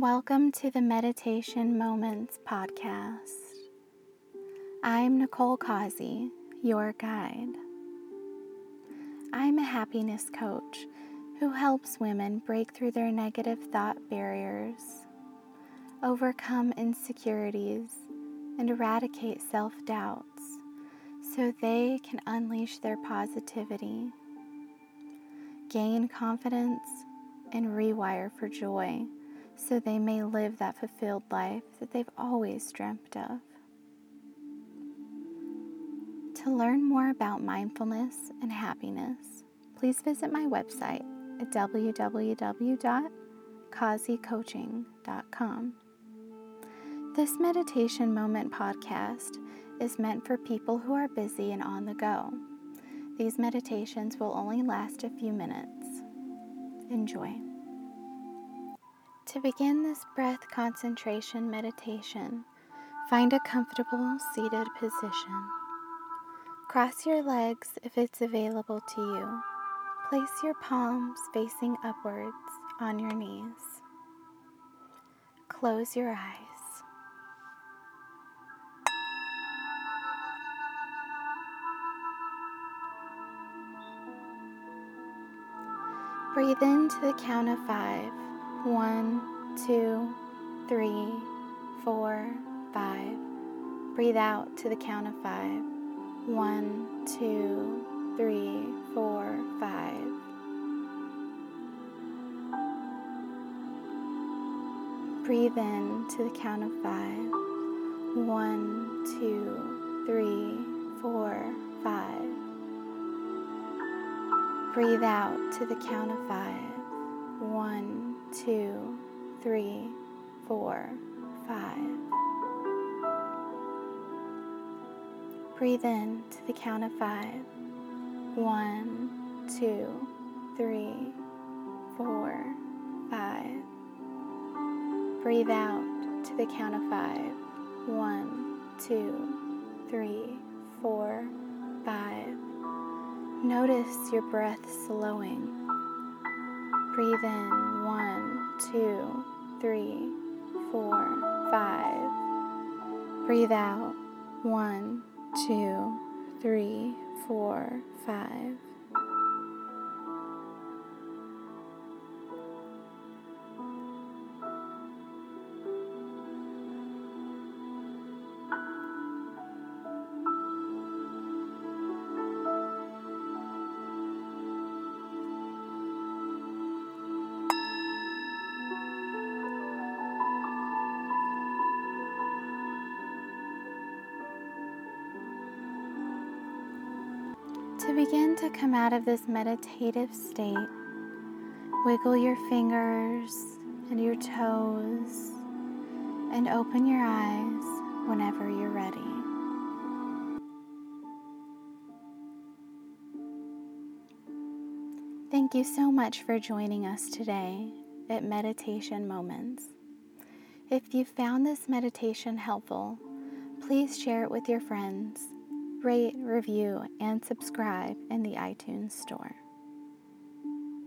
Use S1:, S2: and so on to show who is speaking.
S1: Welcome to the Meditation Moments podcast. I'm Nicole Causey, your guide. I'm a happiness coach who helps women break through their negative thought barriers, overcome insecurities, and eradicate self doubts so they can unleash their positivity, gain confidence, and rewire for joy so they may live that fulfilled life that they've always dreamt of. To learn more about mindfulness and happiness, please visit my website at www.causeycoaching.com. This meditation moment podcast is meant for people who are busy and on the go. These meditations will only last a few minutes. Enjoy. To begin this breath concentration meditation, find a comfortable seated position. Cross your legs if it's available to you. Place your palms facing upwards on your knees. Close your eyes. Breathe in to the count of five. One, two, three, four, five. Breathe out to the count of five. One, two, three, four, five. Breathe in to the count of five. One, two, three, four, five. Breathe out to the count of five. One, two, three, four, five. Breathe in to the count of five. One, two, three, four, five. Breathe out to the count of five. One, two, three, four, five. Notice your breath slowing. Breathe in one, two, three, four, five. Breathe out. One, two, three, four, five. To begin to come out of this meditative state, wiggle your fingers and your toes and open your eyes whenever you're ready. Thank you so much for joining us today at Meditation Moments. If you found this meditation helpful, please share it with your friends rate, review, and subscribe in the iTunes Store.